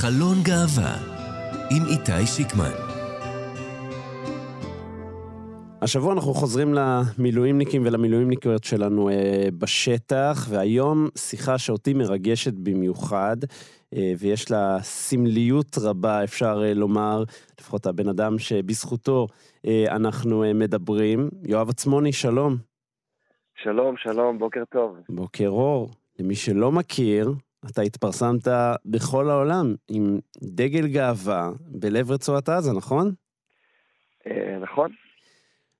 חלון גאווה עם איתי שיקמן. השבוע אנחנו חוזרים למילואימניקים ולמילואימניקיות שלנו אה, בשטח, והיום שיחה שאותי מרגשת במיוחד, אה, ויש לה סמליות רבה, אפשר אה, לומר, לפחות הבן אדם שבזכותו אה, אנחנו אה, מדברים. יואב עצמוני, שלום. שלום, שלום, בוקר טוב. בוקר אור. למי שלא מכיר, אתה התפרסמת בכל העולם עם דגל גאווה בלב רצועת עזה, נכון? אה, נכון.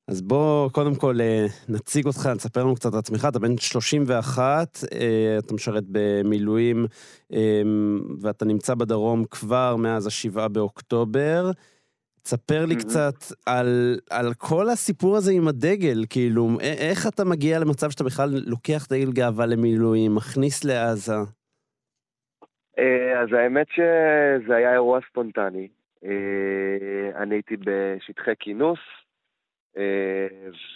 אז בוא קודם כל אה, נציג אותך, נספר לנו קצת על עצמך. אתה בן 31, אה, אתה משרת במילואים אה, ואתה נמצא בדרום כבר מאז השבעה באוקטובר. תספר לי Mhm. קצת על, על כל הסיפור הזה עם הדגל, כאילו, איך אתה מגיע למצב שאתה בכלל לוקח דגל גאווה למילואים, מכניס לעזה? אה, אז האמת שזה היה אירוע ספונטני. אה, אני הייתי בשטחי כינוס, אה,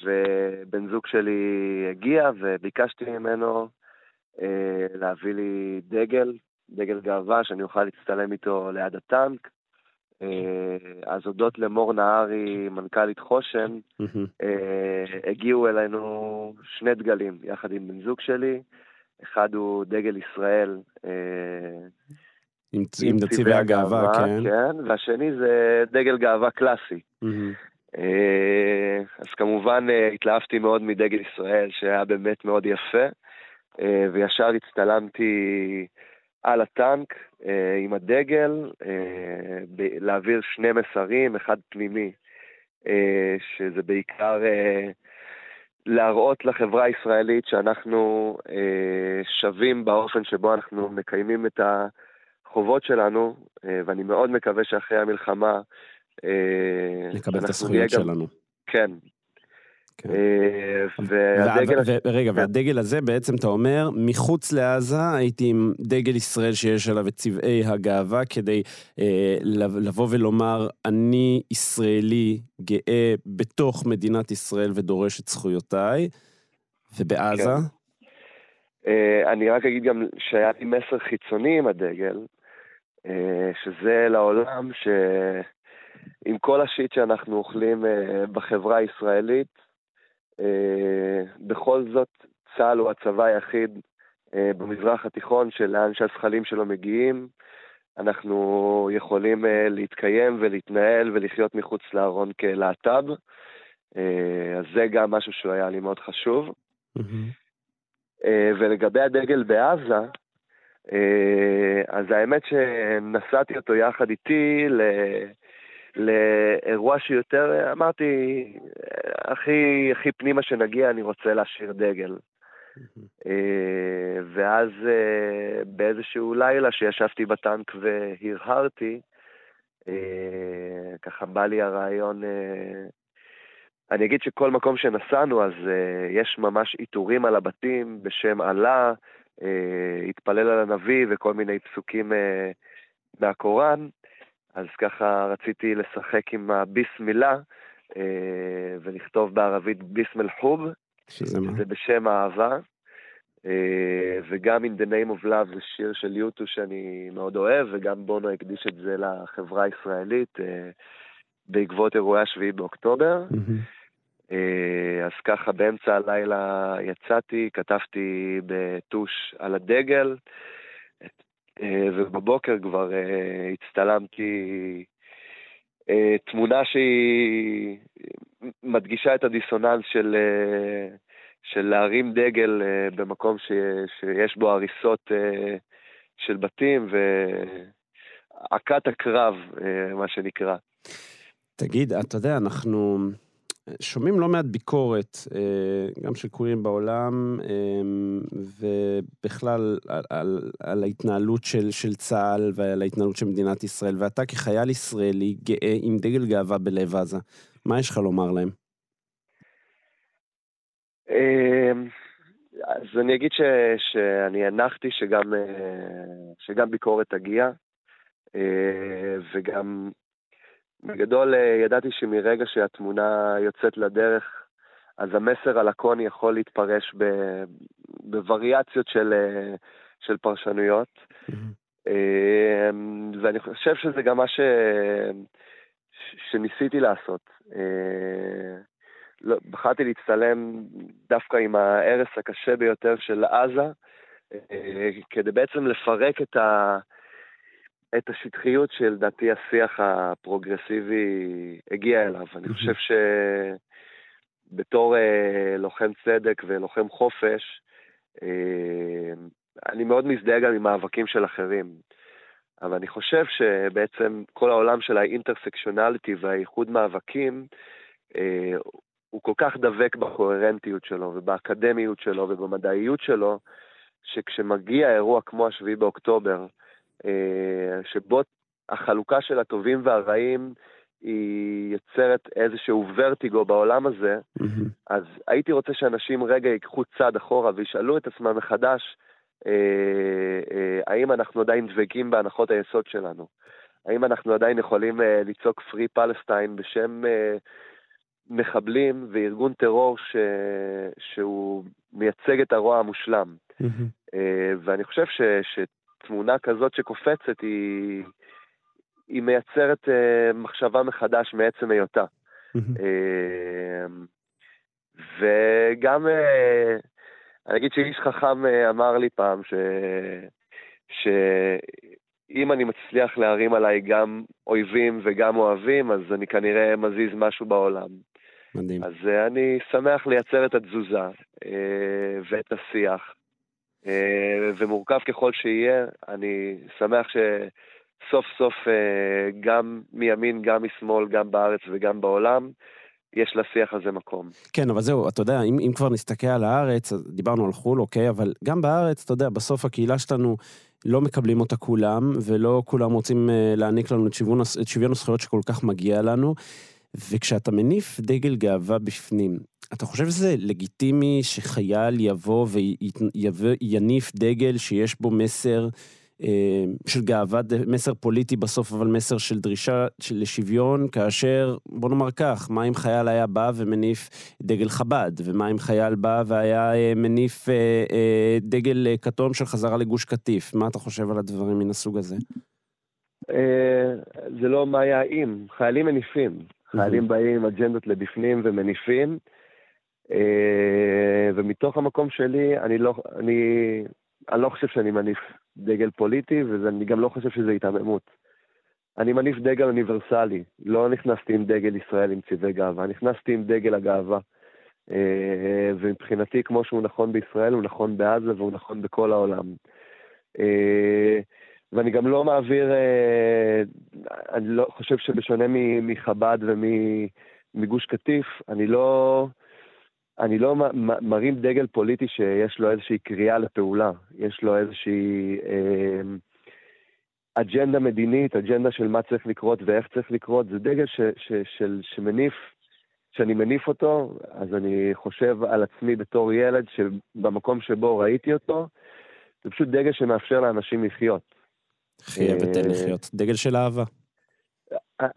ובן זוג שלי הגיע וביקשתי ממנו להביא לי דגל, דגל גאווה, שאני אוכל להצטלם איתו ליד הטנק. אז הודות למור נהרי, מנכ"לית חושן, הגיעו אלינו שני דגלים יחד עם בן זוג שלי. אחד הוא דגל ישראל אה, עם, עם נציבי הגאווה, כן. כן, והשני זה דגל גאווה קלאסי. אה, אז כמובן אה, התלהבתי מאוד מדגל ישראל, שהיה באמת מאוד יפה, וישר הצטלמתי על הטנק עם הדגל, להעביר שני מסרים, אחד פנימי, שזה בעיקר להראות לחברה הישראלית שאנחנו אה, שווים באופן שבו אנחנו מקיימים את החובות שלנו, אה, ואני מאוד מקווה שאחרי המלחמה אה, נקבל את הזכויות גם- שלנו. כן. כן. אה, והדגל... וה- ו- רגע, והדגל הזה בעצם אתה אומר, מחוץ לעזה הייתי עם דגל ישראל שיש עליו את צבעי הגאווה כדי אה, לב- לבוא ולומר, אני ישראלי גאה בתוך מדינת ישראל ודורש את זכויותיי, ובעזה? כן. אה, אני רק אגיד גם שהיה לי מסר חיצוני עם הדגל, אה, שזה לעולם שעם כל השיט שאנחנו אוכלים אה, בחברה הישראלית, אה, בכל זאת צה"ל הוא הצבא היחיד אה, במזרח התיכון שלאן שהזחלים שלו מגיעים, אנחנו יכולים אה, להתקיים ולהתנהל ולחיות מחוץ לארון כלהט"ב. אה, אז זה גם משהו שהיה לי מאוד חשוב. אה, ולגבי הדגל בעזה, אה, אז האמת שנסעתי אותו יחד איתי ל... לאירוע שיותר, אמרתי, אה, הכי, הכי פנימה שנגיע, אני רוצה להשאיר דגל. אה, ואז אה, באיזשהו לילה שישבתי בטנק והרהרתי, אה, ככה בא לי הרעיון, אני אגיד שכל מקום שנסענו, אז יש ממש עיטורים על הבתים בשם אללה, התפלל על הנביא וכל מיני פסוקים מהקוראן, אז ככה רציתי לשחק עם הביסמילה אה, ולכתוב בערבית ביסמל חוב, שזה מה? זה בשם אהבה, אה, וגם In the Name of Love זה שיר של יוטו שאני מאוד אוהב, וגם בונו הקדיש את זה לחברה הישראלית אה, בעקבות אירועי השביעי באוקטובר. אה, אז ככה באמצע הלילה יצאתי, כתבתי בטוש על הדגל, אה, ובבוקר כבר אה, הצטלמתי אה, תמונה שהיא מדגישה את הדיסוננס של, אה, של להרים דגל אה, במקום ש, שיש בו הריסות אה, של בתים והכת הקרב, אה, מה שנקרא. תגיד, אתה יודע, אנחנו שומעים לא מעט ביקורת, אה, גם של קוראים בעולם, אה, ובכלל על, על, על ההתנהלות של, של צה"ל ועל ההתנהלות של מדינת ישראל, ואתה כחייל ישראלי גאה עם דגל גאווה בלב עזה, מה יש לך לומר להם? אמ, אז אני אגיד ש, שאני הנחתי שגם, אה, שגם ביקורת תגיע, אה, וגם בגדול אה, ידעתי שמרגע שהתמונה יוצאת לדרך, אז המסר הלקוני יכול להתפרש ב, בווריאציות של, אה, של פרשנויות. ואני חושב שזה גם מה ש... שניסיתי לעשות. לא, בחרתי להצטלם דווקא עם ההרס הקשה ביותר של עזה, כדי בעצם לפרק את, ה... את השטחיות שלדעתי השיח הפרוגרסיבי הגיע אליו. אני חושב שבתור אה, לוחם צדק ולוחם חופש, אה, אני מאוד מזדהה גם עם מאבקים של אחרים. אבל אני חושב שבעצם כל העולם של האינטרסקשיונליטי והאיחוד מאבקים, אה, הוא כל כך דבק בקוהרנטיות שלו ובאקדמיות שלו ובמדעיות שלו, שכשמגיע אירוע כמו השביעי באוקטובר, שבו החלוקה של הטובים והרעים היא יוצרת איזשהו ורטיגו בעולם הזה, mm-hmm. אז הייתי רוצה שאנשים רגע ייקחו צעד אחורה וישאלו את עצמם מחדש, אה, אה, האם אנחנו עדיין דבקים בהנחות היסוד שלנו? האם אנחנו עדיין יכולים אה, לצעוק פרי פלסטיין בשם אה, מחבלים וארגון טרור ש... שהוא מייצג את הרוע המושלם? Mm-hmm. אה, ואני חושב ש... שתמונה כזאת שקופצת היא, היא מייצרת uh, מחשבה מחדש מעצם היותה. Uh, וגם, uh, אני אגיד שאיש חכם uh, אמר לי פעם ש... שאם אני מצליח להרים עליי גם אויבים וגם אוהבים, אז אני כנראה מזיז משהו בעולם. מדהים. אז uh, אני שמח לייצר את התזוזה uh, ואת השיח. אה, ומורכב ככל שיהיה, אני שמח שסוף סוף אה, גם מימין, גם משמאל, גם בארץ וגם בעולם, יש לשיח הזה מקום. כן, אבל זהו, אתה יודע, אם, אם כבר נסתכל על הארץ, דיברנו על חו"ל, אוקיי, אבל גם בארץ, אתה יודע, בסוף הקהילה שלנו, לא מקבלים אותה כולם, ולא כולם רוצים אה, להעניק לנו את שוויון, הזכויות שכל כך מגיע לנו. וכשאתה מניף דגל גאווה בפנים, אתה חושב שזה לגיטימי שחייל יבוא ויניף דגל שיש בו מסר אה, של גאווה, מסר פוליטי בסוף, אבל מסר של דרישה של לשוויון, כאשר, בוא נאמר כך, מה אם חייל היה בא ומניף דגל חב"ד, ומה אם חייל בא והיה אה, מניף אה, אה, דגל אה, כתום של חזרה לגוש קטיף? מה אתה חושב על הדברים מן הסוג הזה? אה, זה לא מה היה אם, חיילים מניפים. חיילים באים עם אג'נדות לבפנים ומניפים. אה, ומתוך המקום שלי, אני לא, אני, אני לא חושב שאני מניף דגל פוליטי, ואני גם לא חושב שזה היתממות. אני מניף דגל אוניברסלי, לא נכנסתי עם דגל ישראל עם צבעי גאווה, נכנסתי עם דגל הגאווה. אה, ומבחינתי, כמו שהוא נכון בישראל, הוא נכון בעזה והוא נכון בכל העולם. אה, ואני גם לא מעביר, אני לא חושב שבשונה מחב"ד ומגוש קטיף, אני לא, אני לא מרים דגל פוליטי שיש לו איזושהי קריאה לפעולה, יש לו איזושהי אה, אג'נדה מדינית, אג'נדה של מה צריך לקרות ואיך צריך לקרות, זה דגל ש, ש, של, שמניף, כשאני מניף אותו, אז אני חושב על עצמי בתור ילד שבמקום שבו ראיתי אותו, זה פשוט דגל שמאפשר לאנשים לחיות. חייבת אה, לחיות, דגל של אהבה.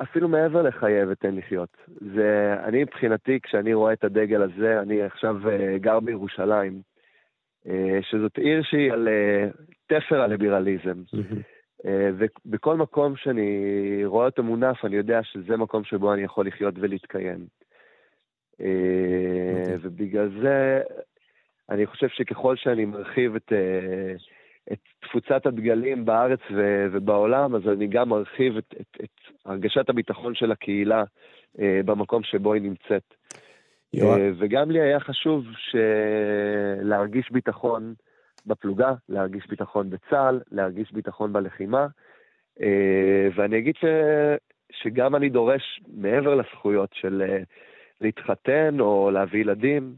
אפילו מעבר לחייב ותן לחיות. זה, אני מבחינתי, כשאני רואה את הדגל הזה, אני עכשיו uh, גר בירושלים, uh, שזאת עיר שהיא על תפר הליברליזם. ובכל מקום שאני רואה אותו מונף, אני יודע שזה מקום שבו אני יכול לחיות ולהתקיים. ובגלל זה, אני חושב שככל שאני מרחיב את... Uh, את תפוצת הדגלים בארץ ו- ובעולם, אז אני גם מרחיב את, את, את הרגשת הביטחון של הקהילה אה, במקום שבו היא נמצאת. אה, וגם לי היה חשוב להרגיש ביטחון בפלוגה, להרגיש ביטחון בצה"ל, להרגיש ביטחון בלחימה. אה, ואני אגיד ש, שגם אני דורש, מעבר לזכויות של אה, להתחתן או להביא ילדים,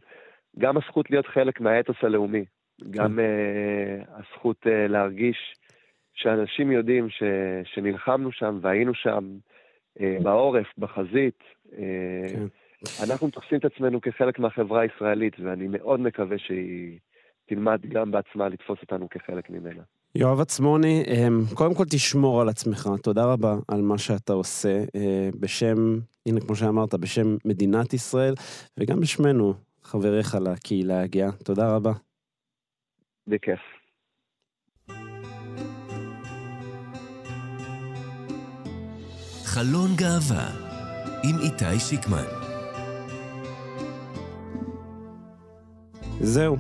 גם הזכות להיות חלק מהאתוס הלאומי. גם uh, הזכות uh, להרגיש שאנשים יודעים ש, שנלחמנו שם והיינו שם uh, בעורף, בחזית. Uh. אנחנו תופסים את עצמנו כחלק מהחברה הישראלית, ואני מאוד מקווה שהיא תלמד גם בעצמה לתפוס אותנו כחלק ממנה. יואב עצמוני, קודם כל תשמור על עצמך, תודה רבה על מה שאתה עושה בשם, הנה כמו שאמרת, בשם מדינת ישראל, וגם בשמנו, חבריך לקהילה הגאה. תודה רבה. בכיף. חלון גאווה עם איתי שיקמן. זהו,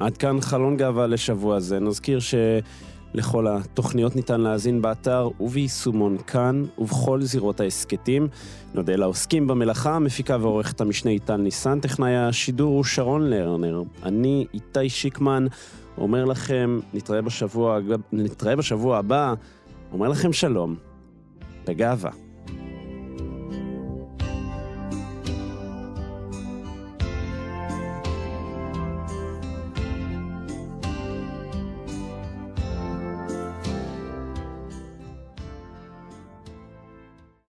עד כאן חלון גאווה לשבוע זה. נזכיר שלכל התוכניות ניתן להאזין באתר וביישומון כאן ובכל זירות ההסכתים. נודה לעוסקים במלאכה, המפיקה ועורכת המשנה איטל ניסן, טכנאי השידור הוא שרון לרנר. אני איתי שיקמן, אומר לכם, נתראה בשבוע, נתראה בשבוע הבא, אומר לכם שלום, בגאווה.